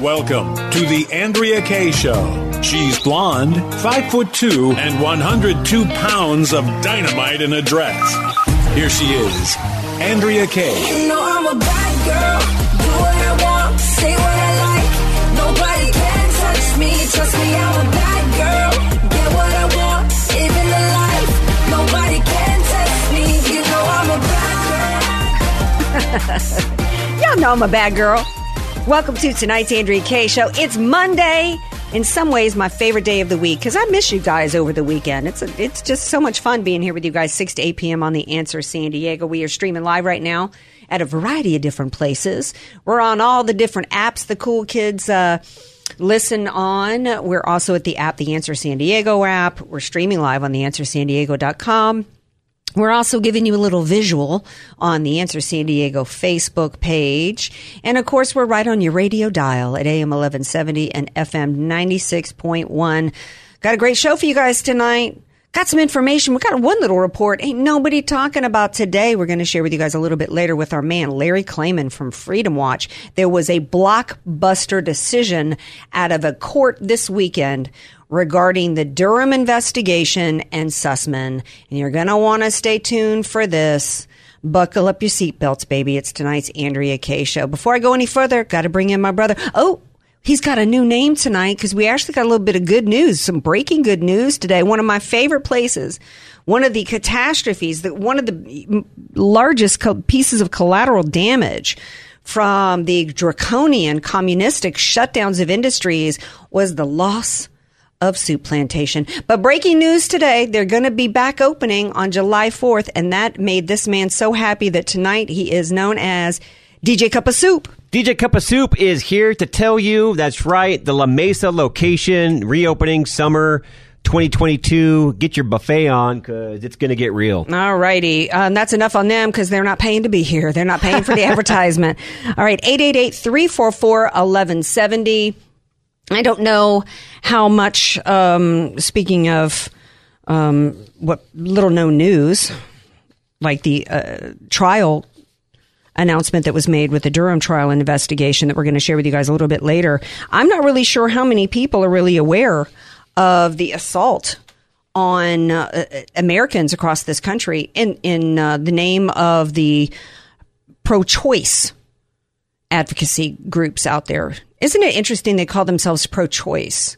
Welcome to the Andrea Kaye Show. She's blonde, five foot two, and 102 pounds of dynamite in a dress. Here she is, Andrea Kaye. You know I'm a bad girl. Do what I want, say what I like. Nobody can touch me. Trust me, I'm a bad girl. Get what I want, living the life. Nobody can touch me. You know I'm a bad girl. Y'all know I'm a bad girl. Welcome to tonight's Andrea Kaye Show. It's Monday. In some ways, my favorite day of the week because I miss you guys over the weekend. It's a, it's just so much fun being here with you guys, six to eight p.m. on the Answer San Diego. We are streaming live right now at a variety of different places. We're on all the different apps the cool kids uh, listen on. We're also at the app, the Answer San Diego app. We're streaming live on the AnswerSanDiego.com. We're also giving you a little visual on the Answer San Diego Facebook page. And of course, we're right on your radio dial at AM 1170 and FM 96.1. Got a great show for you guys tonight. Got some information. We got one little report. Ain't nobody talking about today. We're going to share with you guys a little bit later with our man, Larry Klayman from Freedom Watch. There was a blockbuster decision out of a court this weekend regarding the Durham investigation and Sussmann. And you're going to want to stay tuned for this. Buckle up your seatbelts, baby. It's tonight's Andrea Kaye show. Before I go any further, got to bring in my brother. Oh, he's got a new name tonight because we actually got a little bit of good news, some breaking good news today. One of my favorite places, one of the catastrophes, that one of the largest co- pieces of collateral damage from the draconian communistic shutdowns of industries was the loss of Soup Plantation. But breaking news today, they're going to be back opening on July 4th, and that made this man so happy that tonight he is known as DJ Cup of Soup. DJ Cup of Soup is here to tell you that's right, the La Mesa location reopening summer 2022. Get your buffet on because it's going to get real. All righty. Um, that's enough on them because they're not paying to be here. They're not paying for the advertisement. All right. 888 344 1170. I don't know how much, um, speaking of um, what little known news, like the uh, trial announcement that was made with the Durham trial and investigation that we're going to share with you guys a little bit later. I'm not really sure how many people are really aware of the assault on uh, Americans across this country in in uh, the name of the pro-choice advocacy groups out there. Isn't it interesting they call themselves pro-choice?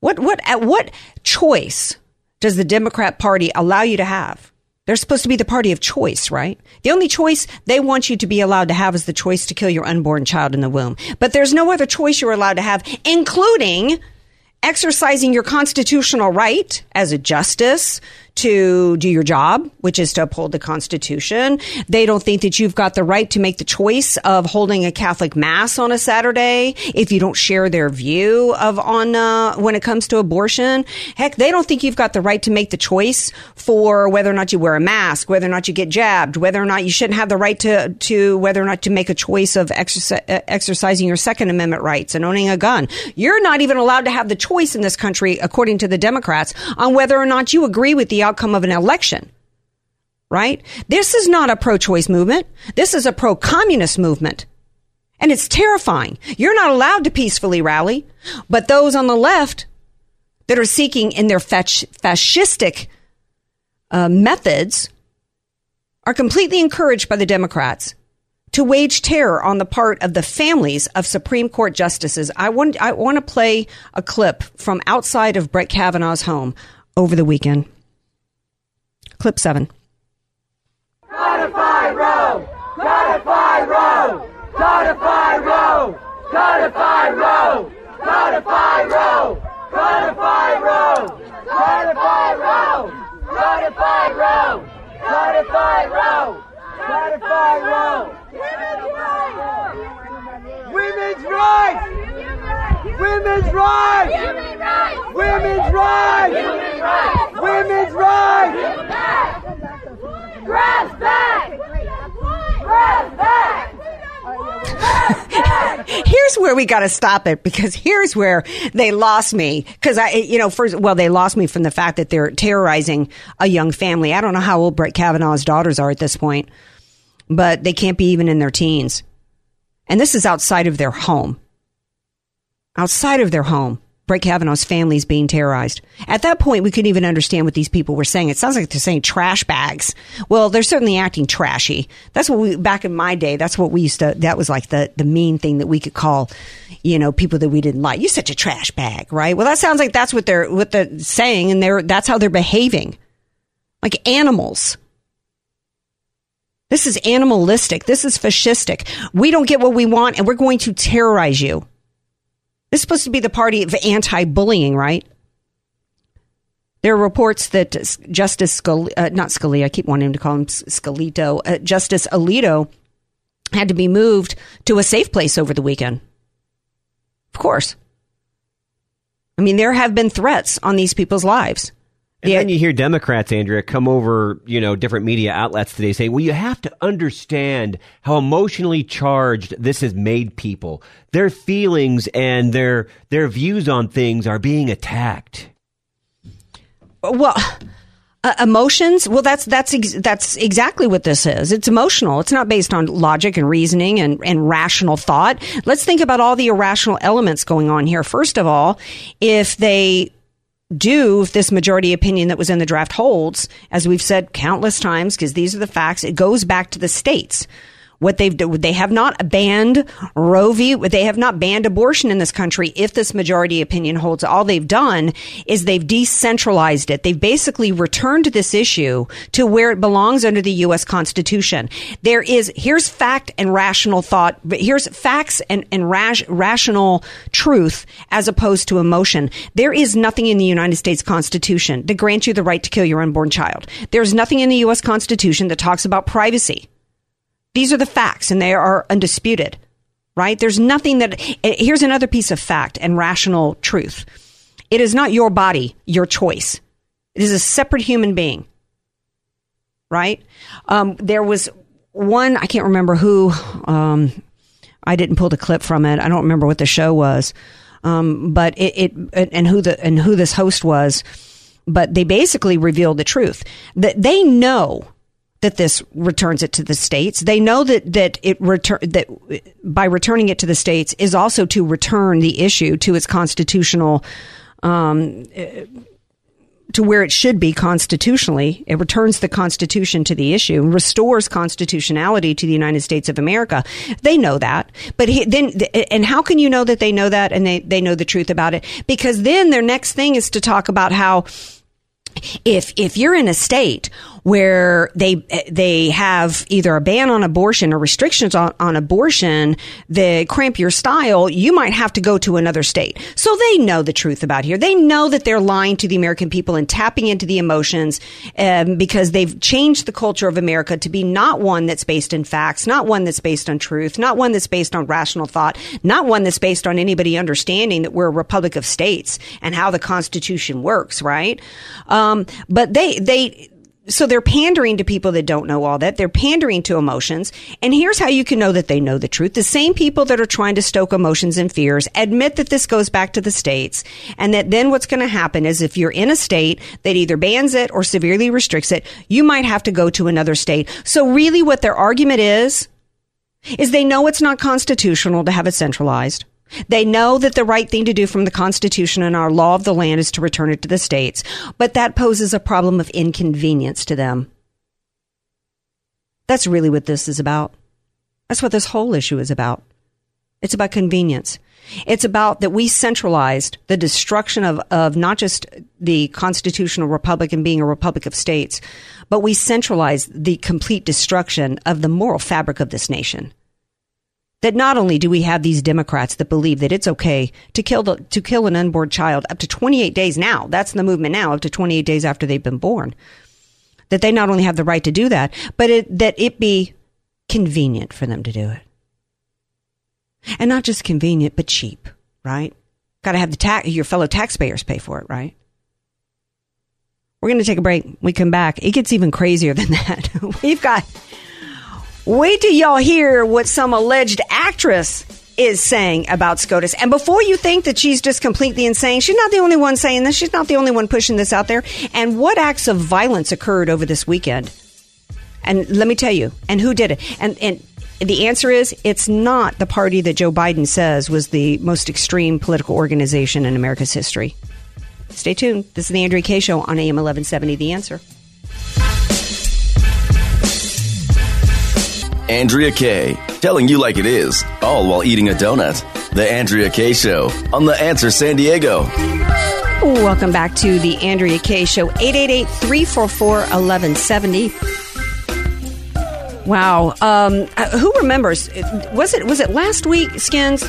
What what at what choice does the Democrat Party allow you to have? They're supposed to be the party of choice, right? The only choice they want you to be allowed to have is the choice to kill your unborn child in the womb. But there's no other choice you're allowed to have, including exercising your constitutional right as a justice to do your job, which is to uphold the Constitution. They don't think that you've got the right to make the choice of holding a Catholic mass on a Saturday if you don't share their view of on uh, when it comes to abortion. Heck, they don't think you've got the right to make the choice for whether or not you wear a mask, whether or not you get jabbed, whether or not you shouldn't have the right to to whether or not to make a choice of exerci- uh, exercising your Second Amendment rights and owning a gun. You're not even allowed to have the choice in this country, according to the Democrats, on whether or not you agree with the outcome of an election. Right? This is not a pro choice movement. This is a pro communist movement. And it's terrifying. You're not allowed to peacefully rally, but those on the left that are seeking in their fasc- fascistic uh, methods are completely encouraged by the Democrats to wage terror on the part of the families of Supreme Court justices. I want, I want to play a clip from outside of Brett Kavanaugh's home over the weekend. Clip seven. Codify Roe! Codify Roe! Codify Roe! Codify Roe! Codify Roe! Codify Roe! Codify Roe! Codify Roe! Codify Roe! Codify Roe! Women's rights! Women's rights! Women's rights! Women's rights! Women's rights! Grass back! Grass back! here's where we got to stop it because here's where they lost me because I, you know, first, well, they lost me from the fact that they're terrorizing a young family. I don't know how old Brett Kavanaugh's daughters are at this point, but they can't be even in their teens. And this is outside of their home. Outside of their home. Brett Kavanaugh's family is being terrorized. At that point, we couldn't even understand what these people were saying. It sounds like they're saying trash bags. Well, they're certainly acting trashy. That's what we, back in my day, that's what we used to, that was like the, the mean thing that we could call, you know, people that we didn't like. You're such a trash bag, right? Well, that sounds like that's what they're, what they're saying and they're, that's how they're behaving. Like animals. This is animalistic. This is fascistic. We don't get what we want and we're going to terrorize you. This is supposed to be the party of anti bullying, right? There are reports that Justice Scalia, uh, not Scalia, I keep wanting to call him Scalito, uh, Justice Alito had to be moved to a safe place over the weekend. Of course. I mean, there have been threats on these people's lives. And then you hear Democrats, Andrea, come over, you know, different media outlets today saying, well, you have to understand how emotionally charged this has made people. Their feelings and their, their views on things are being attacked. Well, uh, emotions. Well, that's that's ex- that's exactly what this is. It's emotional. It's not based on logic and reasoning and, and rational thought. Let's think about all the irrational elements going on here. First of all, if they do if this majority opinion that was in the draft holds, as we've said countless times, because these are the facts, it goes back to the states. What they've they have not banned Roe v. They have not banned abortion in this country. If this majority opinion holds, all they've done is they've decentralized it. They've basically returned this issue to where it belongs under the U.S. Constitution. There is here's fact and rational thought. Here's facts and and rash, rational truth as opposed to emotion. There is nothing in the United States Constitution that grants you the right to kill your unborn child. There's nothing in the U.S. Constitution that talks about privacy. These are the facts and they are undisputed, right? There's nothing that, here's another piece of fact and rational truth. It is not your body, your choice. It is a separate human being, right? Um, there was one, I can't remember who, um, I didn't pull the clip from it. I don't remember what the show was. Um, but it, it, and who the, and who this host was, but they basically revealed the truth that they know that this returns it to the states. They know that that it return that by returning it to the states is also to return the issue to its constitutional um, to where it should be constitutionally. It returns the Constitution to the issue restores constitutionality to the United States of America. They know that, but he, then and how can you know that they know that and they they know the truth about it? Because then their next thing is to talk about how if if you're in a state where they they have either a ban on abortion or restrictions on, on abortion that cramp your style, you might have to go to another state. So they know the truth about here. They know that they're lying to the American people and tapping into the emotions um, because they've changed the culture of America to be not one that's based in facts, not one that's based on truth, not one that's based on rational thought, not one that's based on anybody understanding that we're a republic of states and how the Constitution works, right? Um, but they they so they're pandering to people that don't know all that. They're pandering to emotions. And here's how you can know that they know the truth. The same people that are trying to stoke emotions and fears admit that this goes back to the states and that then what's going to happen is if you're in a state that either bans it or severely restricts it, you might have to go to another state. So really what their argument is, is they know it's not constitutional to have it centralized. They know that the right thing to do from the Constitution and our law of the land is to return it to the states, but that poses a problem of inconvenience to them. That's really what this is about. That's what this whole issue is about. It's about convenience. It's about that we centralized the destruction of, of not just the constitutional republic and being a republic of states, but we centralized the complete destruction of the moral fabric of this nation that not only do we have these Democrats that believe that it's okay to kill the, to kill an unborn child up to 28 days now, that's the movement now, up to 28 days after they've been born, that they not only have the right to do that, but it, that it be convenient for them to do it. And not just convenient, but cheap, right? Got to have the ta- your fellow taxpayers pay for it, right? We're going to take a break. We come back. It gets even crazier than that. We've got. Wait till y'all hear what some alleged actress is saying about SCOTUS. And before you think that she's just completely insane, she's not the only one saying this. She's not the only one pushing this out there. And what acts of violence occurred over this weekend? And let me tell you, and who did it? And and the answer is it's not the party that Joe Biden says was the most extreme political organization in America's history. Stay tuned. This is the Andrea Kaye Show on AM 1170. The answer. Andrea Kaye, telling you like it is, all while eating a donut. The Andrea Kaye Show on The Answer San Diego. Welcome back to the Andrea Kaye Show. 888 344 1170. Wow. Um, uh, who remembers? Was it was it last week, Skins,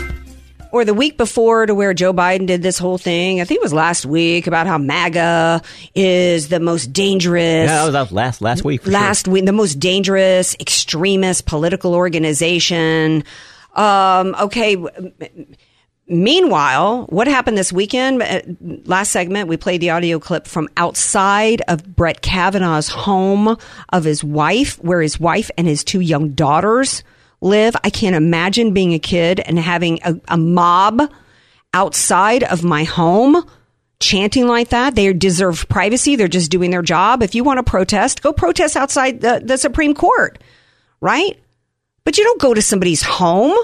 or the week before, to where Joe Biden did this whole thing? I think it was last week about how MAGA is the most dangerous. Yeah, that was last last week. for sure. last week, the most dangerous extremist political organization. Um, okay. Meanwhile, what happened this weekend? Uh, Last segment, we played the audio clip from outside of Brett Kavanaugh's home of his wife, where his wife and his two young daughters live. I can't imagine being a kid and having a, a mob outside of my home chanting like that. They deserve privacy. They're just doing their job. If you want to protest, go protest outside the, the Supreme Court, right? But you don't go to somebody's home.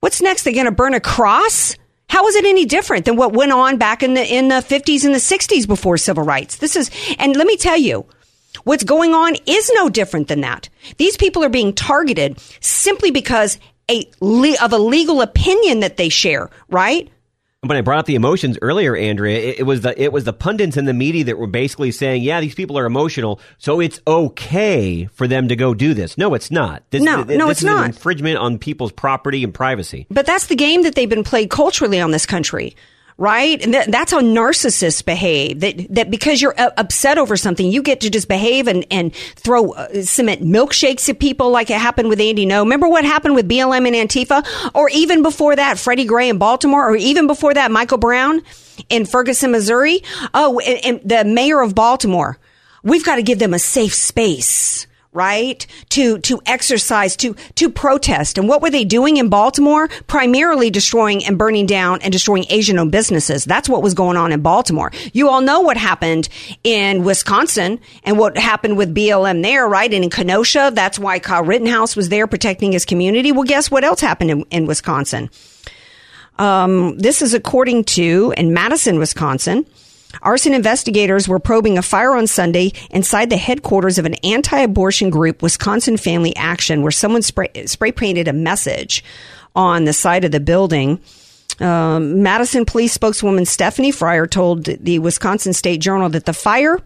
What's next? They're going to burn a cross? How is it any different than what went on back in the in the 50s and the 60s before civil rights? This is and let me tell you, what's going on is no different than that. These people are being targeted simply because a le- of a legal opinion that they share, right? When I brought up the emotions earlier, Andrea, it, it was the it was the pundits and the media that were basically saying, "Yeah, these people are emotional, so it's okay for them to go do this." No, it's not. This, No, this no, is it's an not. infringement on people's property and privacy. But that's the game that they've been played culturally on this country, right? And that, that's how narcissists behave. That that because you're uh, upset over something, you get to just behave and and throw uh, cement milkshakes at people, like it happened with Andy Ngo. Remember what happened with BLM and Antifa, or even before that, Freddie Gray in Baltimore, or even before that, Michael Brown in Ferguson, Missouri. Oh, and, and the mayor of Baltimore. We've got to give them a safe space right? To to exercise to to protest. And what were they doing in Baltimore? Primarily destroying and burning down and destroying asian owned businesses. That's what was going on in Baltimore. You all know what happened in Wisconsin and what happened with BLM there right? And in Kenosha that's why Kyle Rittenhouse was there protecting his community. Well guess what else happened in, in Wisconsin? Um, this is according to in Madison, Wisconsin. Arson investigators were probing a fire on Sunday inside the headquarters of an anti-abortion group, Wisconsin Family Action, where someone spray, spray painted a message on the side of the building. Um, Madison police spokeswoman Stephanie Fryer told the Wisconsin State Journal that the fire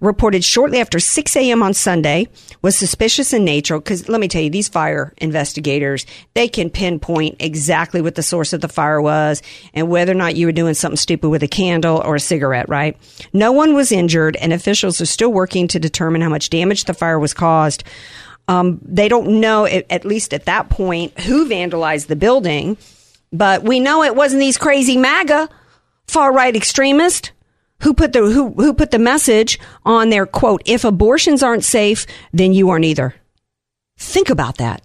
reported shortly after 6 a.m. on Sunday was suspicious in nature. Because let me tell you, these fire investigators, they can pinpoint exactly what the source of the fire was and whether or not you were doing something stupid with a candle or a cigarette, right? No one was injured and officials are still working to determine how much damage the fire was caused. Um, they don't know, at least at that point, who vandalized the building, but we know it wasn't these crazy MAGA far right extremists who put the who who put the message on their quote if abortions aren't safe then you aren't either think about that.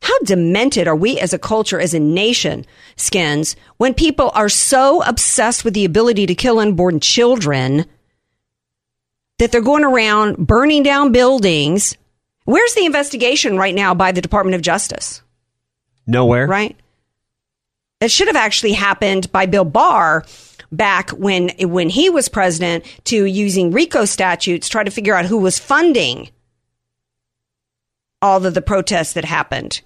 How demented are we as a culture as a nation skins when people are so obsessed with the ability to kill unborn children that they're going around burning down buildings? Where's the investigation right now by the department of justice? Nowhere. right? It should have actually happened by Bill Barr back when when he was president to using RICO statutes try to figure out who was funding all of the protests that happened.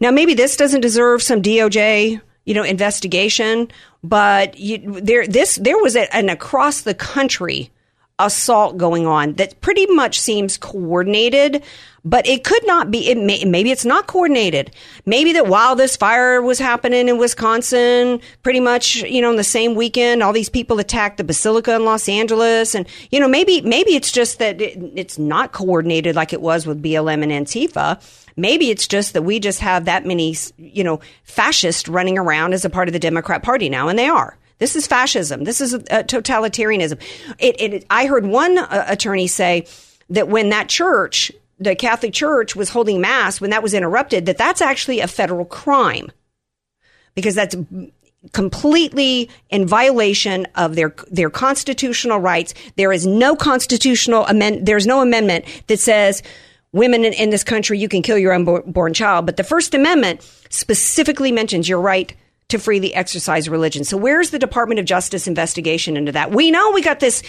Now maybe this doesn't deserve some DOJ, you know, investigation, but you, there this there was a, an across the country assault going on that pretty much seems coordinated, but it could not be. It may, maybe it's not coordinated. Maybe that while this fire was happening in Wisconsin, pretty much you know in the same weekend, all these people attacked the basilica in Los Angeles, and you know maybe maybe it's just that it, it's not coordinated like it was with BLM and Antifa. Maybe it's just that we just have that many, you know, fascists running around as a part of the Democrat Party now, and they are. This is fascism. This is uh, totalitarianism. It, it, I heard one uh, attorney say that when that church, the Catholic Church, was holding mass, when that was interrupted, that that's actually a federal crime because that's completely in violation of their their constitutional rights. There is no constitutional amend. There's no amendment that says women in, in this country you can kill your unborn child. But the First Amendment specifically mentions your right to freely exercise religion. So where's the Department of Justice investigation into that? We know we got this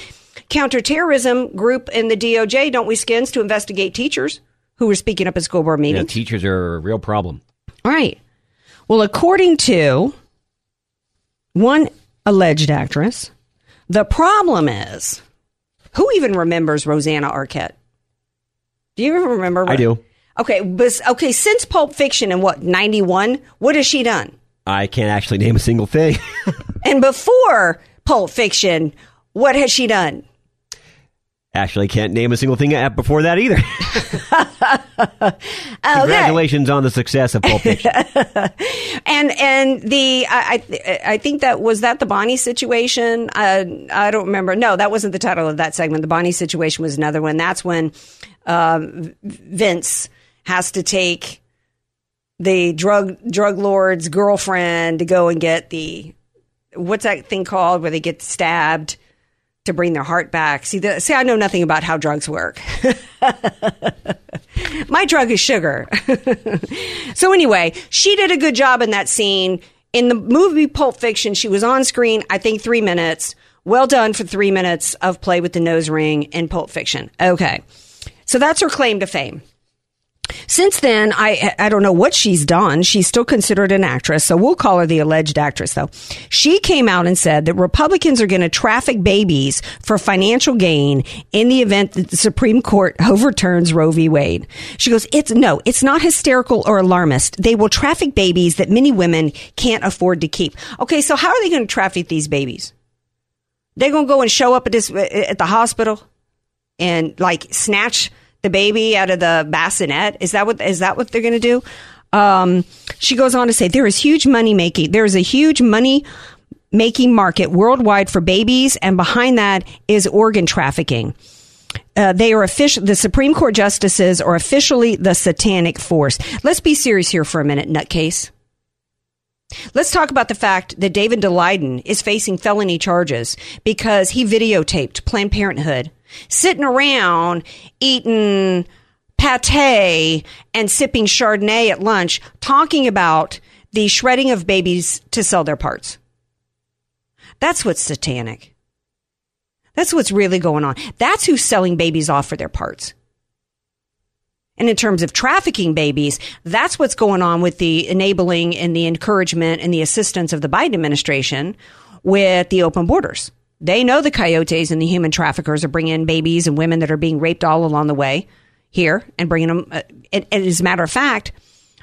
counterterrorism group in the DOJ, don't we, Skins, to investigate teachers who were speaking up at school board meetings. Yeah, teachers are a real problem. All right. Well, according to one alleged actress, the problem is who even remembers Rosanna Arquette? Do you even remember? I do. Okay, but okay, since Pulp Fiction in what ninety one, what has she done? I can't actually name a single thing. and before Pulp Fiction, what has she done? Actually, can't name a single thing before that either. Congratulations on the success of Pulp Fiction. and and the I I think that was that the Bonnie situation. Uh, I don't remember. No, that wasn't the title of that segment. The Bonnie situation was another one. That's when um, Vince has to take the drug drug lord's girlfriend to go and get the what's that thing called where they get stabbed to bring their heart back. See, the, see, I know nothing about how drugs work. My drug is sugar. so anyway, she did a good job in that scene. In the movie Pulp Fiction, she was on screen, I think, three minutes. Well done for three minutes of play with the nose ring in Pulp Fiction. Okay. So that's her claim to fame. Since then, I I don't know what she's done. She's still considered an actress, so we'll call her the alleged actress. Though she came out and said that Republicans are going to traffic babies for financial gain in the event that the Supreme Court overturns Roe v. Wade. She goes, "It's no, it's not hysterical or alarmist. They will traffic babies that many women can't afford to keep." Okay, so how are they going to traffic these babies? They're going to go and show up at this at the hospital and like snatch the baby out of the bassinet? Is that what is that what they're going to do? Um, she goes on to say there is huge money making. There is a huge money making market worldwide for babies, and behind that is organ trafficking. Uh, they are official. The Supreme Court justices are officially the satanic force. Let's be serious here for a minute, nutcase. Let's talk about the fact that David Daleiden is facing felony charges because he videotaped Planned Parenthood sitting around eating pate and sipping Chardonnay at lunch, talking about the shredding of babies to sell their parts. That's what's satanic. That's what's really going on. That's who's selling babies off for their parts. And in terms of trafficking babies, that's what's going on with the enabling and the encouragement and the assistance of the Biden administration with the open borders. They know the coyotes and the human traffickers are bringing in babies and women that are being raped all along the way here and bringing them. Uh, and, and as a matter of fact,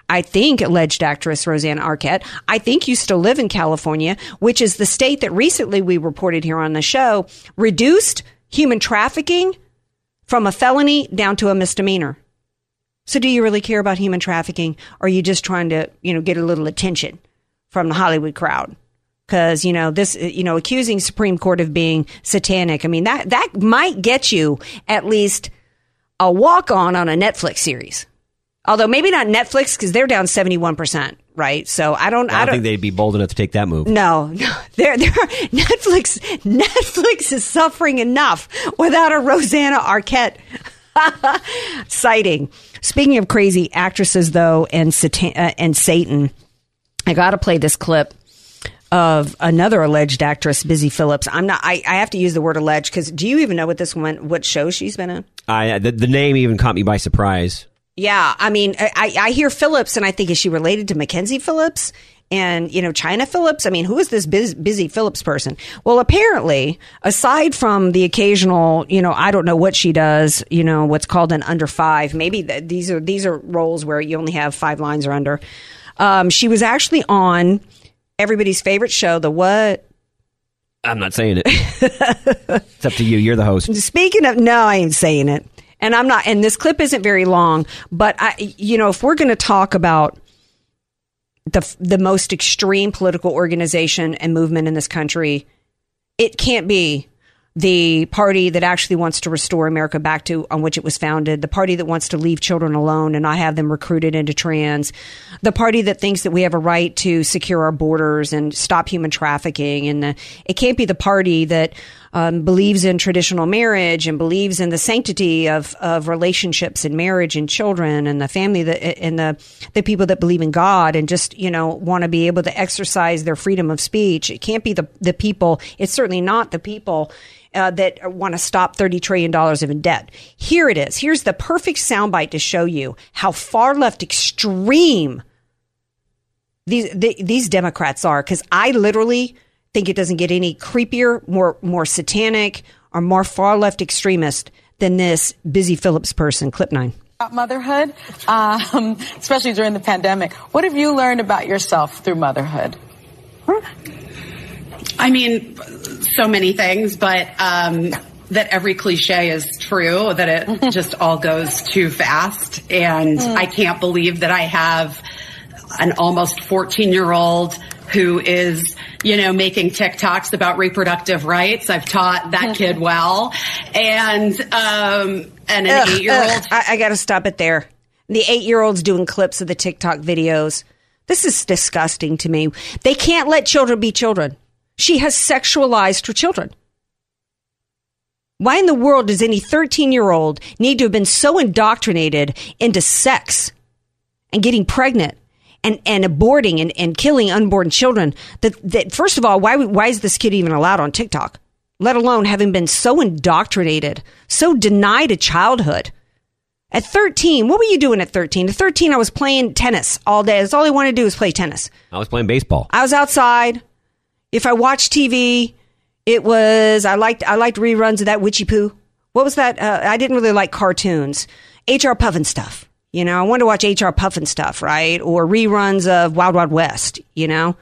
I think alleged actress Rosanna Arquette, I think you still live in California, which is the state that recently we reported here on the show reduced human trafficking from a felony down to a misdemeanor. So do you really care about human trafficking or are you just trying to, you know, get a little attention from the Hollywood crowd? because you know this you know accusing supreme court of being satanic i mean that that might get you at least a walk on on a netflix series. Although maybe not netflix because they're down 71% right? So i don't i, I don't, think they'd be bold enough to take that move. No no. They're, they're netflix netflix is suffering enough without a rosanna arquette sighting speaking of crazy actresses though and satan- uh, and satan i gotta play this clip of another alleged actress, Busy Phillips. I'm not. I, I have to use the word alleged because do you even know what this one, what show she's been in? I the, the name even caught me by surprise. Yeah, I mean, I, I hear Phillips and I think is she related to Mackenzie Phillips? And, you know, Chynna Phillips, I mean, who is this busy, busy Phillips person? Well, apparently, aside from the occasional, you know, I don't know what she does, you know, what's called an under five, maybe th- these are, these are roles where you only have five lines or under. Um, she was actually on everybody's favorite show, The What? I'm not saying it. it's up to you. You're the host. Speaking of, no, I ain't saying it. And I'm not, and this clip isn't very long, but I, you know, if we're going to talk about the, the most extreme political organization and movement in this country, it can't be the party that actually wants to restore America back to on which it was founded, the party that wants to leave children alone and not have them recruited into trans, the party that thinks that we have a right to secure our borders and stop human trafficking, and the, it can't be the party that um, believes in traditional marriage and believes in the sanctity of, of relationships and marriage and children and the family that and the the people that believe in God and just you know want to be able to exercise their freedom of speech. It can't be the the people. It's certainly not the people uh, that want to stop $30 trillion of debt. Here it is. Here's the perfect soundbite to show you how far left extreme these, the, these Democrats are. Because I literally think it doesn't get any creepier, more, more satanic, or more far left extremist than this Busy Phillips person. Clip nine. About motherhood, um, especially during the pandemic. What have you learned about yourself through motherhood? I mean, so many things, but um, that every cliche is true, that it just all goes too fast. And Mm. I can't believe that I have an almost 14 year old who is, you know, making TikToks about reproductive rights. I've taught that kid well. And, um, and an Ugh, eight year old. I, I got to stop it there. The eight year olds doing clips of the TikTok videos. This is disgusting to me. They can't let children be children. She has sexualized her children. Why in the world does any 13 year old need to have been so indoctrinated into sex and getting pregnant and, and aborting and, and killing unborn children that, that first of all, why, why is this kid even allowed on TikTok? Let alone having been so indoctrinated, so denied a childhood. At 13, what were you doing at 13? At 13, I was playing tennis all day. That's all I wanted to do was play tennis. I was playing baseball. I was outside. If I watched TV, it was I liked I liked reruns of that Witchy Poo. What was that? Uh, I didn't really like cartoons, HR Pufnstuf. You know, I want to watch HR Pufnstuf, right? Or reruns of Wild Wild West. You know,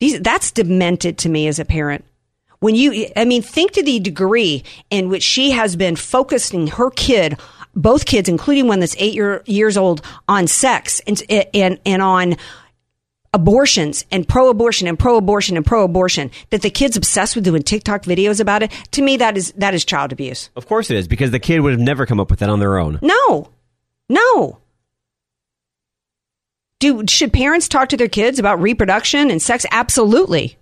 these that's demented to me as a parent. When you, I mean, think to the degree in which she has been focusing her kid, both kids, including one that's eight year, years old, on sex and and and on abortions and pro-abortion and pro-abortion and pro-abortion that the kid's obsessed with doing TikTok videos about it to me that is that is child abuse. Of course it is, because the kid would have never come up with that on their own. No. No. Do should parents talk to their kids about reproduction and sex? Absolutely.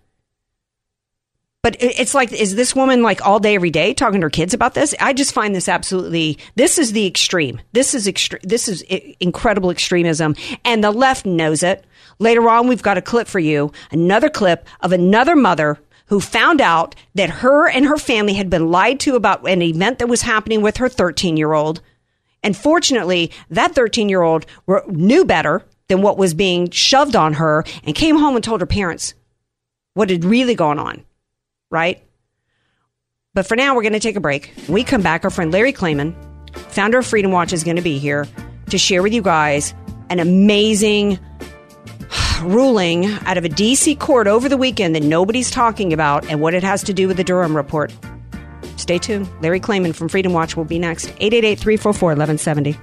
But it's like, is this woman like all day, every day talking to her kids about this? I just find this absolutely. This is the extreme. This is extreme. This is incredible extremism, and the left knows it. Later on, we've got a clip for you. Another clip of another mother who found out that her and her family had been lied to about an event that was happening with her 13 year old. And fortunately, that 13 year old knew better than what was being shoved on her and came home and told her parents what had really gone on, right? But for now, we're going to take a break. When we come back, our friend Larry Klayman, founder of Freedom Watch, is going to be here to share with you guys an amazing ruling out of a DC court over the weekend that nobody's talking about and what it has to do with the Durham report. Stay tuned. Larry Klayman from Freedom Watch will be next. 888 344 1170.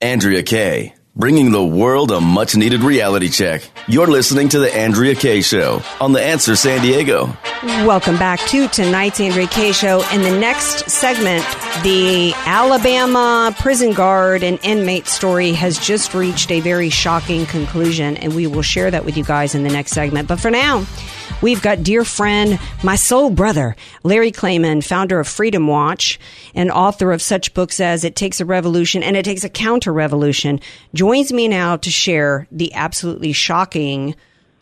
Andrea Kaye, bringing the world a much needed reality check. You're listening to The Andrea Kaye Show on The Answer San Diego. Welcome back to tonight's Andrea Kaye Show. In the next segment, the Alabama prison guard and inmate story has just reached a very shocking conclusion, and we will share that with you guys in the next segment. But for now, we've got dear friend, my soul brother, Larry Klayman, founder of Freedom Watch and author of such books as It Takes a Revolution and It Takes a Counter Revolution, joins me now to share the absolutely shocking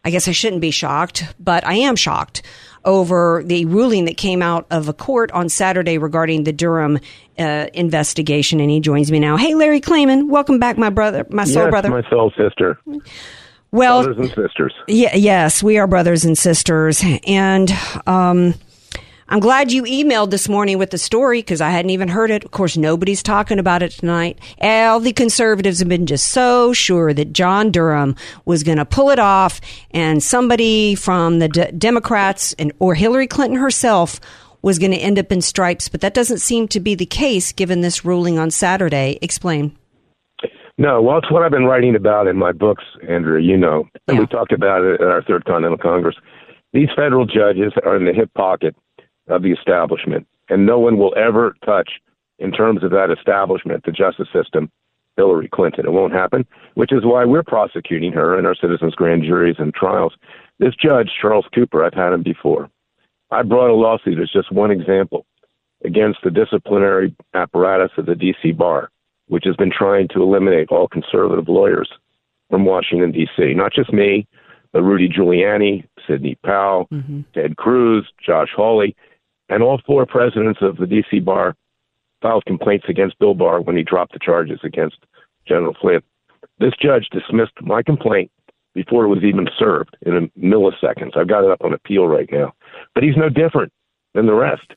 I guess I shouldn't be shocked, but I am shocked over the ruling that came out of a court on Saturday regarding the Durham uh, investigation. And he joins me now. Hey, Larry Klayman, welcome back, my brother, my soul yes, brother. my soul sister. Well, brothers and sisters. Yeah, yes, we are brothers and sisters, and um, I'm glad you emailed this morning with the story because I hadn't even heard it. Of course, nobody's talking about it tonight. All the conservatives have been just so sure that John Durham was going to pull it off, and somebody from the D- Democrats and or Hillary Clinton herself was going to end up in stripes. But that doesn't seem to be the case given this ruling on Saturday. Explain. No, well, it's what I've been writing about in my books, Andrew. You know, and we talked about it at our Third Continental Congress. These federal judges are in the hip pocket of the establishment, and no one will ever touch, in terms of that establishment, the justice system, Hillary Clinton. It won't happen, which is why we're prosecuting her in our citizens' grand juries and trials. This judge, Charles Cooper, I've had him before. I brought a lawsuit as just one example against the disciplinary apparatus of the D.C. bar, which has been trying to eliminate all conservative lawyers from Washington, D.C. Not just me, but Rudy Giuliani, Sidney Powell, mm-hmm. Ted Cruz, Josh Hawley, and all four presidents of the D.C. bar filed complaints against Bill Barr when he dropped the charges against General Flynn. This judge dismissed my complaint before it was even served in a milliseconds. I've got it up on appeal right now. But he's no different than the rest.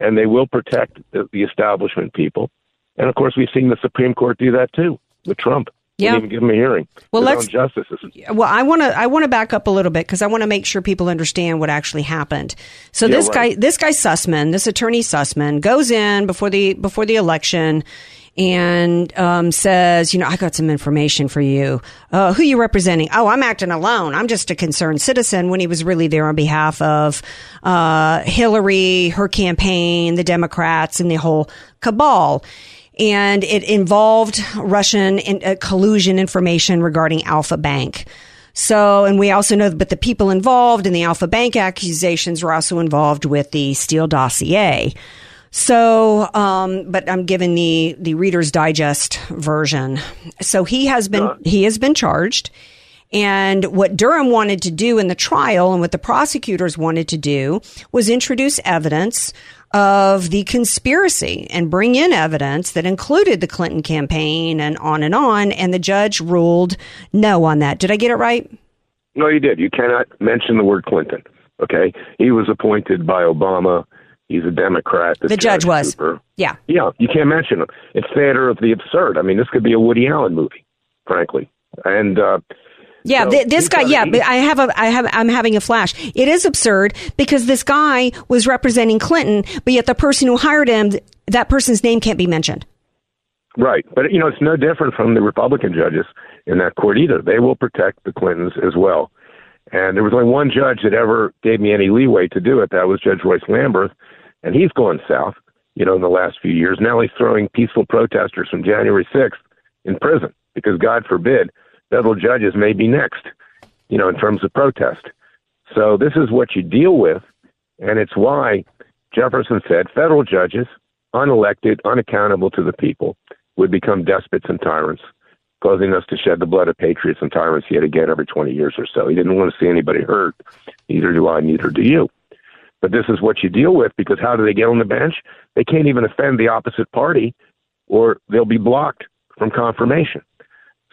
And they will protect the, the establishment people. And of course, we've seen the Supreme Court do that too with Trump. Yeah. Didn't even give him a hearing. Well, let's- justices. Well, I want to I want to back up a little bit because I want to make sure people understand what actually happened. So Yeah, this right. guy this guy Sussmann, this attorney Sussmann, goes in before the before the election and um, says, you know, I got some information for you. Uh, who you representing? Oh, I'm acting alone. I'm just a concerned citizen. When he was really there on behalf of uh, Hillary, her campaign, the Democrats, and the whole cabal and it involved Russian in, uh, collusion information regarding Alfa Bank. So, and we also know, but the people involved in the Alfa Bank accusations were also involved with the Steele dossier. So, um, but I'm giving the the Reader's Digest version. So he has been he has been charged. And what Durham wanted to do in the trial and what the prosecutors wanted to do was introduce evidence of the conspiracy and bring in evidence that included the Clinton campaign and on and on. And the judge ruled no on that. Did I get it right? No, you did. You cannot mention the word Clinton. Okay, he was appointed by Obama. He's a Democrat. The judge was. Cooper. Yeah. Yeah, you can't mention him. It's theater of the absurd. I mean, this could be a Woody Allen movie, frankly. And uh, Yeah, So th- this guy. Yeah, but I have a. I have. I'm having a flash. It is absurd because this guy was representing Clinton, but yet the person who hired him, that person's name can't be mentioned. Right. But, you know, it's no different from the Republican judges in that court either. They will protect the Clintons as well. And there was only one judge that ever gave me any leeway to do it. That was Judge Royce Lamberth. And he's gone south, you know, in the last few years. Now he's throwing peaceful protesters from January 6th in prison because, God forbid, federal judges may be next, you know, in terms of protest. So this is what you deal with. And it's why Jefferson said federal judges, unelected, unaccountable to the people, would become despots and tyrants, causing us to shed the blood of patriots and tyrants yet again every 20 years or so. He didn't want to see anybody hurt. Neither do I, neither do you. But this is what you deal with because how do they get on the bench? They can't even offend the opposite party or they'll be blocked from confirmation.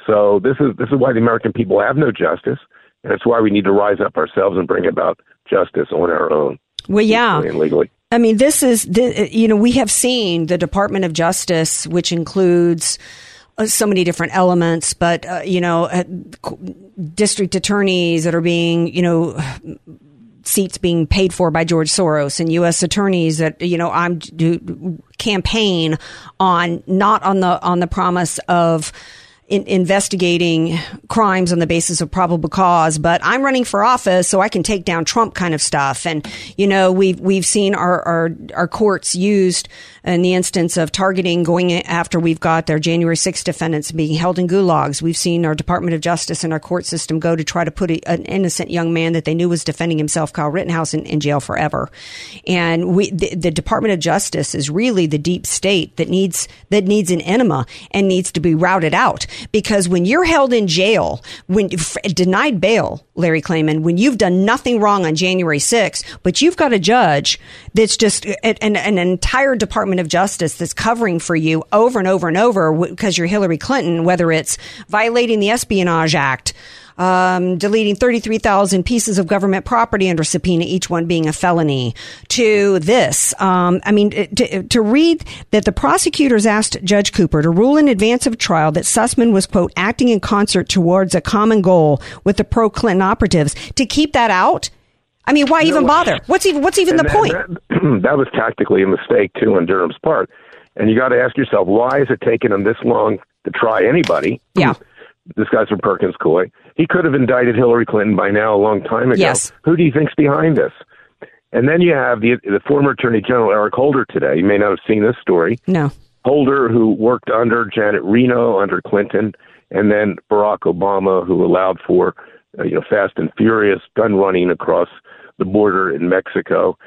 So this is this is why the American people have no justice, and it's why we need to rise up ourselves and bring about justice on our own. Well, yeah. and legally. I mean, this is, you know, we have seen the Department of Justice, which includes uh, so many different elements, but, uh, you know, uh, district attorneys that are being, you know, seats being paid for by George Soros and U.S. attorneys that, you know, I'm do campaign on, not on the, on the promise of, in, investigating crimes on the basis of probable cause, but I'm running for office so I can take down Trump kind of stuff. And you know, we've we've seen our our, our courts used in the instance of targeting going after we've got their January 6th defendants being held in gulags. We've seen our Department of Justice and our court system go to try to put a, an innocent young man that they knew was defending himself, Kyle Rittenhouse, in, in jail forever. And we the, the Department of Justice is really the deep state that needs that needs an enema and needs to be routed out because when you're held in jail, when denied bail, Larry Klayman, when you've done nothing wrong on January 6th, but you've got a judge that's just an, an entire Department of Justice that's covering for you over and over and over because you're Hillary Clinton, whether it's violating the Espionage Act, um, deleting 33,000 pieces of government property under subpoena, each one being a felony, to this. Um, I mean, to, to read that the prosecutors asked Judge Cooper to rule in advance of trial that Sussmann was, quote, acting in concert towards a common goal with the pro Clinton operatives. To keep that out, I mean, why know even bother? What's even what's even the that- point? That, that was tactically a mistake too on Durham's part. And you got to ask yourself, why is it taking them this long to try anybody? Yeah. This guy's from Perkins Coie. He could have indicted Hillary Clinton by now a long time ago. Yes. Who do you think's behind this? And then you have the the former Attorney General Eric Holder today. You may not have seen this story. No. Holder, who worked under Janet Reno, under Clinton, and then Barack Obama, who allowed for uh, you know fast and furious gun running across the border in Mexico.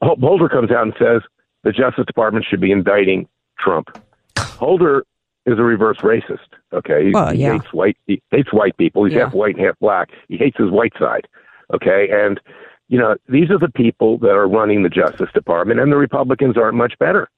Holder comes out and says the Justice Department should be indicting Trump. Holder is a reverse racist. Okay, he, Well, he hates white. He hates white people. He's Yeah. half white and half black. He hates his white side. Okay, and you know these are the people that are running the Justice Department, and the Republicans aren't much better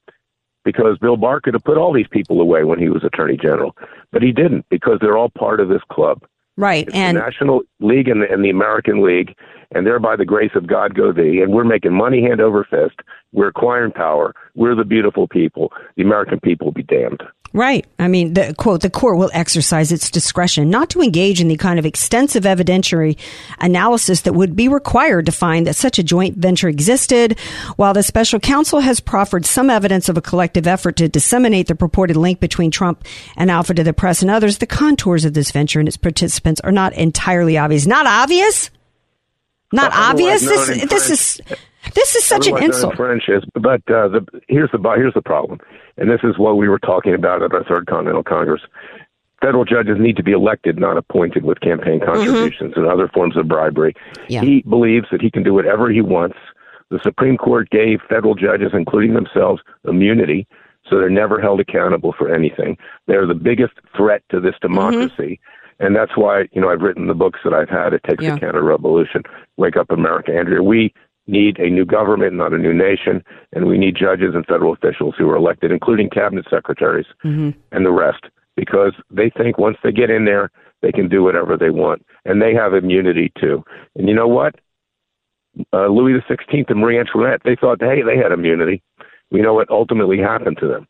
because Bill Barr could have put all these people away when he was Attorney General, but he didn't because they're all part of this club. Right. And the National League and the, and the American League, and there by the grace of God go thee. And we're making money hand over fist. We're acquiring power. We're the beautiful people. The American people will be damned. Right. I mean, the quote, the court will exercise its discretion not to engage in the kind of extensive evidentiary analysis that would be required to find that such a joint venture existed. While the special counsel has proffered some evidence of a collective effort to disseminate the purported link between Trump and Alfa to the press and others, the contours of this venture and its participants are not entirely obvious. Not obvious? Not Otherwise obvious? This, this is, this is such an Otherwise insult. French is, but uh, the, here's the here's the problem, and this is what we were talking about at our Third Continental Congress. Federal judges need to be elected, not appointed, with campaign contributions and other forms of bribery. Yeah. He believes that he can do whatever he wants. The Supreme Court gave federal judges, including themselves, immunity, so they're never held accountable for anything. They're the biggest threat to this democracy. And that's why, you know, I've written the books that I've had. It takes Yeah. a counter revolution. Wake up America, Andrea. We need a new government, not a new nation, and we need judges and federal officials who are elected, including cabinet secretaries Mm-hmm. and the rest, because they think once they get in there, they can do whatever they want, and they have immunity too. And you know what? Uh, Louis the Sixteenth and Marie Antoinette, they thought, hey, they had immunity. We know what ultimately happened to them,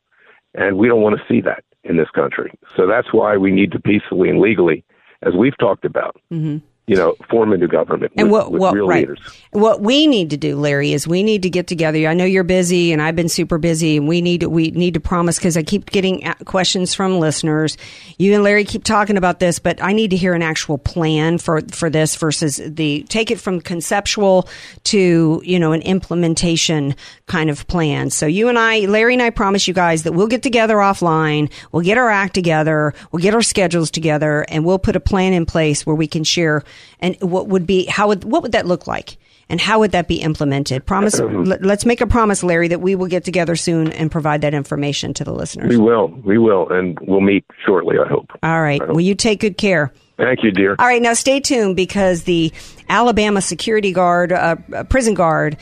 and we don't want to see that in this country. So that's why we need to peacefully and legally, as we've talked about, Mhm. You know, form a new government And with, what, with what, real right. leaders. What we need to do, Larry, is we need to get together. I know you're busy, and I've been super busy, and we need to, we need to promise because I keep getting questions from listeners. You and Larry keep talking about this, but I need to hear an actual plan for for this versus the take it from conceptual to you know an implementation kind of plan. So you and I, Larry and I, promise you guys that we'll get together offline. We'll get our act together. We'll get our schedules together, and we'll put a plan in place where we can share. And what would be how would what would that look like? And how would that be implemented? Promise. let- let's make a promise, Larry, that we will get together soon and provide that information to the listeners. We will, we will, and we'll meet shortly. I hope. All right. Will you take good care. Thank you, dear. All right, now stay tuned because the Alabama security guard, uh, uh, prison guard,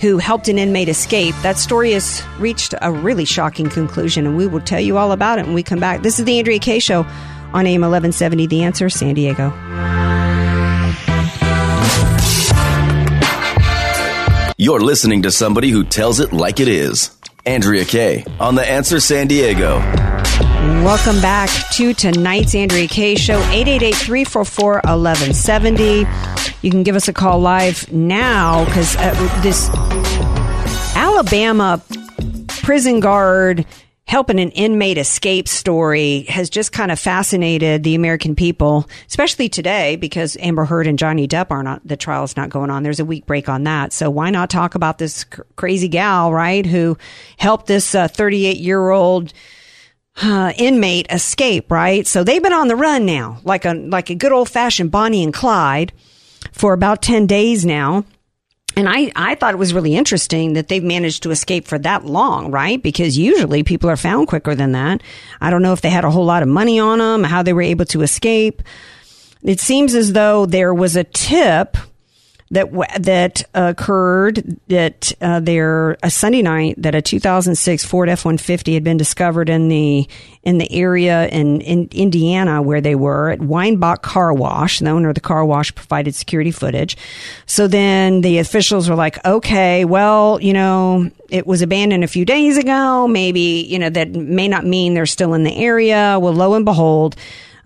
who helped an inmate escape, that story has reached a really shocking conclusion, and we will tell you all about it when we come back. This is the Andrea Kaye Show on AM 1170, The Answer, San Diego. You're listening to somebody who tells it like it is. Andrea Kaye on The Answer San Diego. Welcome back to tonight's Andrea Kaye Show, 888-344-1170. You can give us a call live now because uh, this Alabama prison guard helping an inmate escape story has just kind of fascinated the American people, especially today because Amber Heard and Johnny Depp are not, the trial's not going on. There's a week break on that. So why not talk about this cr- crazy gal, right, who helped this 38 year old uh, inmate escape, right? So they've been on the run now, like a like a good old fashioned Bonnie and Clyde, for about ten days now. And I, I thought it was really interesting that they've managed to escape for that long, right? Because usually people are found quicker than that. I don't know if they had a whole lot of money on them, how they were able to escape. It seems as though there was a tip that that occurred that uh, there a Sunday night that a 2006 Ford F150 had been discovered in the in the area in, in Indiana where they were at Weinbach Car Wash. The owner of the car wash provided security footage. So then the officials were like, okay, well, you know, it was abandoned a few days ago. Maybe, you know, that may not mean they're still in the area. Well, lo and behold,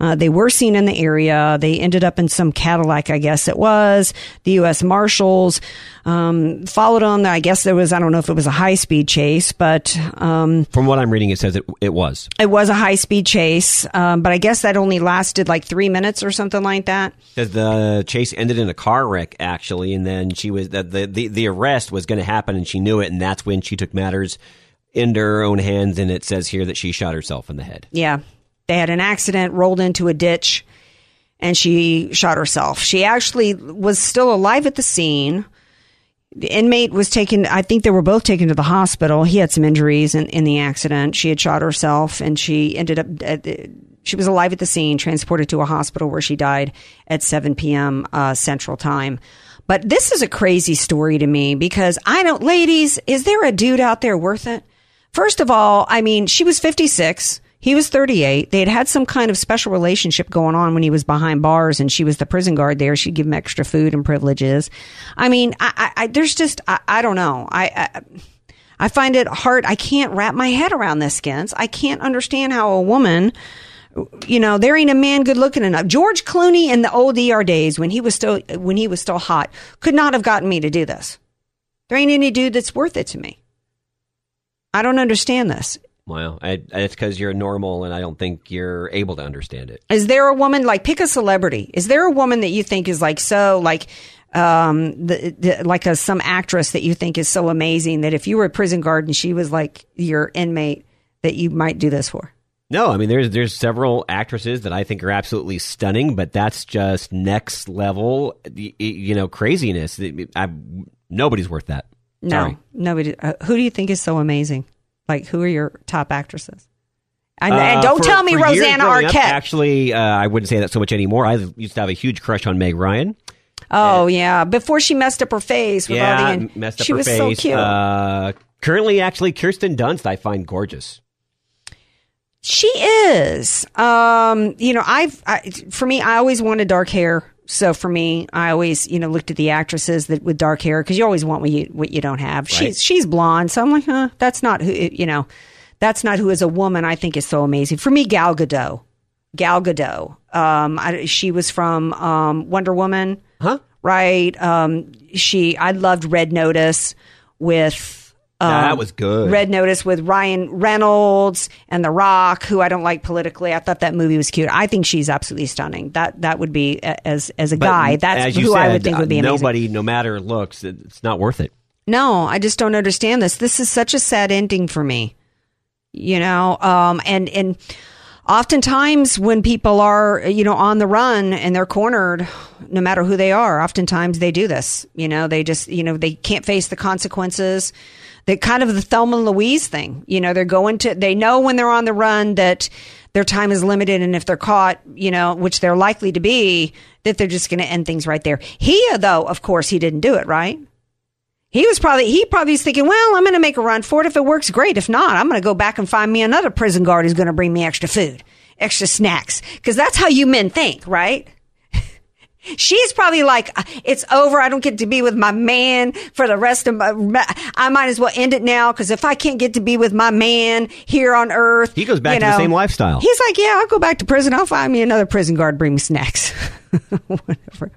uh, they were seen in the area. They ended up in some Cadillac, I guess it was. The U.S. Marshals um, followed them. I guess there was, I don't know if it was a high speed chase, but um, From what I'm reading, it says it, it was. it was a high speed chase. Um, but I guess that only lasted like three minutes or something like that. The chase ended in a car wreck, actually, and then she was the, the the arrest was going to happen, and she knew it, and that's when she took matters into her own hands. And it says here that she shot herself in the head. Yeah. They had an accident, rolled into a ditch, and she shot herself. She actually was still alive at the scene. The inmate was taken, I think they were both taken to the hospital. He had some injuries in, in the accident. She had shot herself and she ended up, the, she was alive at the scene, transported to a hospital where she died at 7 p.m. Uh, Central Time. But this is a crazy story to me because I don't, ladies, is there a dude out there worth it? First of all, I mean, she was 56. He was 38. They had had some kind of special relationship going on when he was behind bars and she was the prison guard there. She'd give him extra food and privileges. I mean, I, I, I there's just, I, I don't know. I, I, I find it hard. I can't wrap my head around this, Skins. I can't understand how a woman, you know, there ain't a man good looking enough. George Clooney in the old ER days when he was still, when he was still hot could not have gotten me to do this. There ain't any dude that's worth it to me. I don't understand this. Well, I, it's because you're normal, and I don't think you're able to understand it. Is there a woman like pick a celebrity? Is there a woman that you think is like so like um the, the, like a some actress that you think is so amazing that if you were a prison guard and she was like your inmate that you might do this for? No, I mean there's there's several actresses that I think are absolutely stunning, but that's just next level, you know, craziness. I, nobody's worth that. No, Sorry. nobody. Uh, who do you think is so amazing? Like who are your top actresses? And, Uh, and don't for- tell me Rosanna growing up, Arquette. actually, uh, I wouldn't say that so much anymore. I used to have a huge crush on Meg Ryan. oh yeah, before she messed up her face with yeah, all the messed up she her was face. so cute. Uh, currently, actually, Kirsten Dunst I find gorgeous. She is. Um, you know, I've I, for me, I always wanted dark hair. So for me, I always, you know, looked at the actresses that with dark hair because you always want what you what you don't have. Right. She's she's blonde, so I'm like, huh, that's not who you know, that's not who as a woman I think is so amazing. For me, Gal Gadot, Gal Gadot. Um, I, she was from um, Wonder Woman, huh? Right. Um, she I loved Red Notice with. Um, that was good. Red Notice with Ryan Reynolds and The Rock, who I don't like politically. I thought that movie was cute. I think she's absolutely stunning. That that would be as as a But guy. That's as who said, I would think would be amazing. Nobody, no matter looks, it's not worth it. No, I just don't understand this. This is such a sad ending for me. You know, um, and and oftentimes when people are you know on the run and they're cornered, no matter who they are, oftentimes they do this. You know, they just you know they can't face the consequences. They kind of the Thelma Louise thing. You know, they're going to they know when they're on the run that their time is limited, and if they're caught, you know, which they're likely to be, that they're just going to end things right there. He, though, of course, he didn't do it, right? He was probably he probably was thinking, well, I'm going to make a run for it. If it works, great. If not, I'm going to go back and find me another prison guard who's going to bring me extra food, extra snacks, because that's how you men think, right? She's probably like, it's over. I don't get to be with my man for the rest of my. I might as well end it now because if I can't get to be with my man here on Earth, He goes back to the same lifestyle. He's like, yeah, I'll go back to prison. I'll find me another prison guard, bring me snacks, whatever.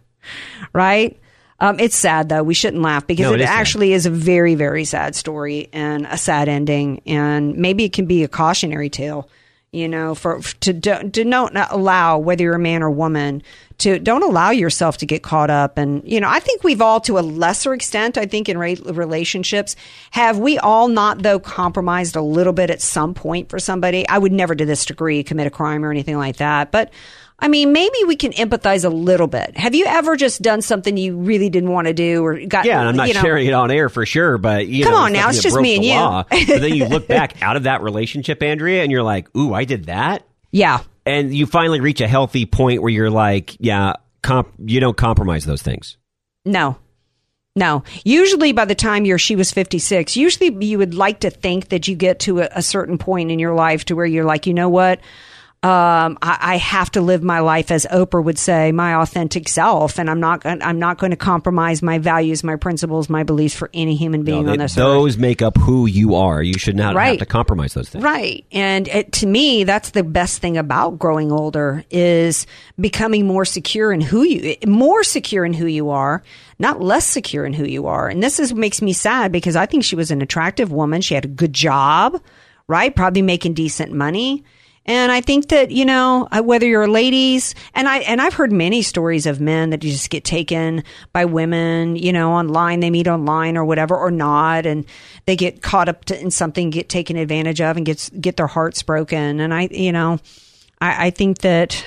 Right? Um, it's sad though. We shouldn't laugh because No, it, it is sad. actually is a very, very sad story and a sad ending. And maybe it can be a cautionary tale, you know, for to do- to not not allow whether you're a man or woman to don't allow yourself to get caught up. And you know, I think we've all, to a lesser extent, I think in re- relationships, have we all not though compromised a little bit at some point for somebody? I would never to this degree commit a crime or anything like that, but I mean, maybe we can empathize a little bit. Have you ever just done something you really didn't want to do or got? Yeah, and I'm not you know, sharing it on air for sure, but you Come know, on now, it's just me and you. law. but then you look back out of that relationship, Andrea, and you're like, "Ooh, I did that." Yeah, and you finally reach a healthy point where you're like, "Yeah, comp- you don't compromise those things." No. No. Usually by the time you're she was 56, usually you would like to think that you get to a, a certain point in your life to where you're like, you know what? Um, I, I have to live my life as Oprah would say, my authentic self, and I'm not. I'm not going to compromise my values, my principles, my beliefs for any human being No, on this earth. those make up who you are. You should not have to compromise those things. Right. And it, to me, that's the best thing about growing older is becoming more secure in who you, more secure in who you are, not less secure in who you are. And this is makes me sad because I think she was an attractive woman. She had a good job, right? Probably making decent money. And I think that, you know, uh, whether you're ladies and I, and I've heard many stories of men that just get taken by women, you know, online, they meet online or whatever, or not. And they get caught up in something, get taken advantage of and gets, get their hearts broken. And I, you know, I, I think that,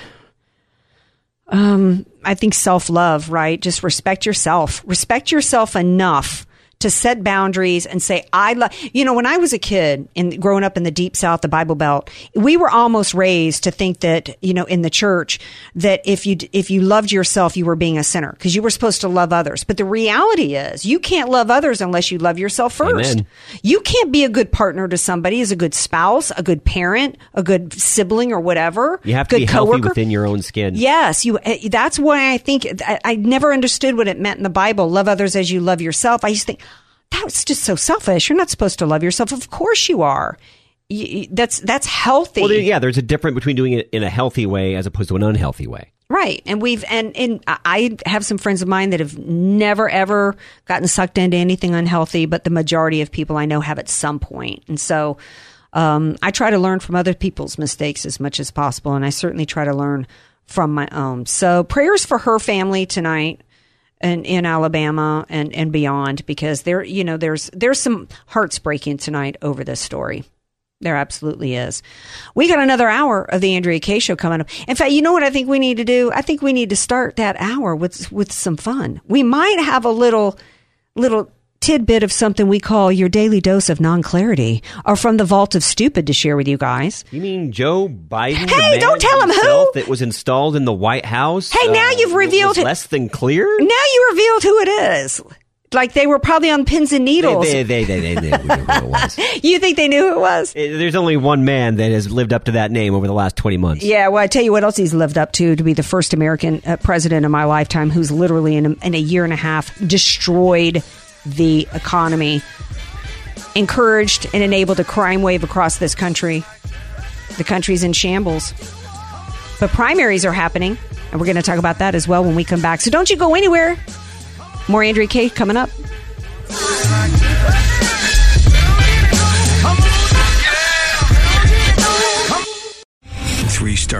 um, I think self love, right? Just respect yourself. Respect yourself enough to set boundaries and say, I love, you know, when I was a kid and growing up in the deep South, the Bible Belt, we were almost raised to think that, you know, in the church, that if you, if you loved yourself, you were being a sinner because you were supposed to love others. But the reality is you can't love others unless you love yourself first. Amen. You can't be a good partner to somebody as a good spouse, a good parent, a good sibling or whatever. You have to good be healthy coworker. within your own skin. Yes, you. uh, That's why I think I, I never understood what it meant in the Bible. Love others as you love yourself. I used to think that's just so selfish. You're not supposed to love yourself. Of course you are. You- that's that's healthy. Well, yeah, there's a difference between doing it in a healthy way as opposed to an unhealthy way. Right. And we've, and, and I have some friends of mine that have never ever gotten sucked into anything unhealthy, but the majority of people I know have at some point. And so, um, I try to learn from other people's mistakes as much as possible. And I certainly try to learn from my own. So prayers for her family tonight and in Alabama and, and beyond, because there, you know, there's, there's some hearts breaking tonight over this story. There absolutely is. We got another hour of the Andrea Kaye show coming up. In fact, you know what I think we need to do? I think we need to start that hour with with some fun. We might have a little little tidbit of something we call your daily dose of non-clarity or from the vault of stupid to share with you guys. You mean Joe Biden? the Hey, man don't tell him who. That was installed in the White House. Hey, now you've was revealed it. less than clear. Now you revealed who it is. Like they were probably on pins and needles. They, they, they, they, they knew who it was. you think they knew who it was? Eh, There's only one man that has lived up to that name over the last 20 months. Yeah, well, I tell you what else he's lived up to to be the first American uh, president in my lifetime who's literally in a, in a year and a half destroyed the economy, encouraged and enabled a crime wave across this country. The country's in shambles. But primaries are happening, and we're going to talk about that as well when we come back. So don't you go anywhere. More Andrea Kaye coming up.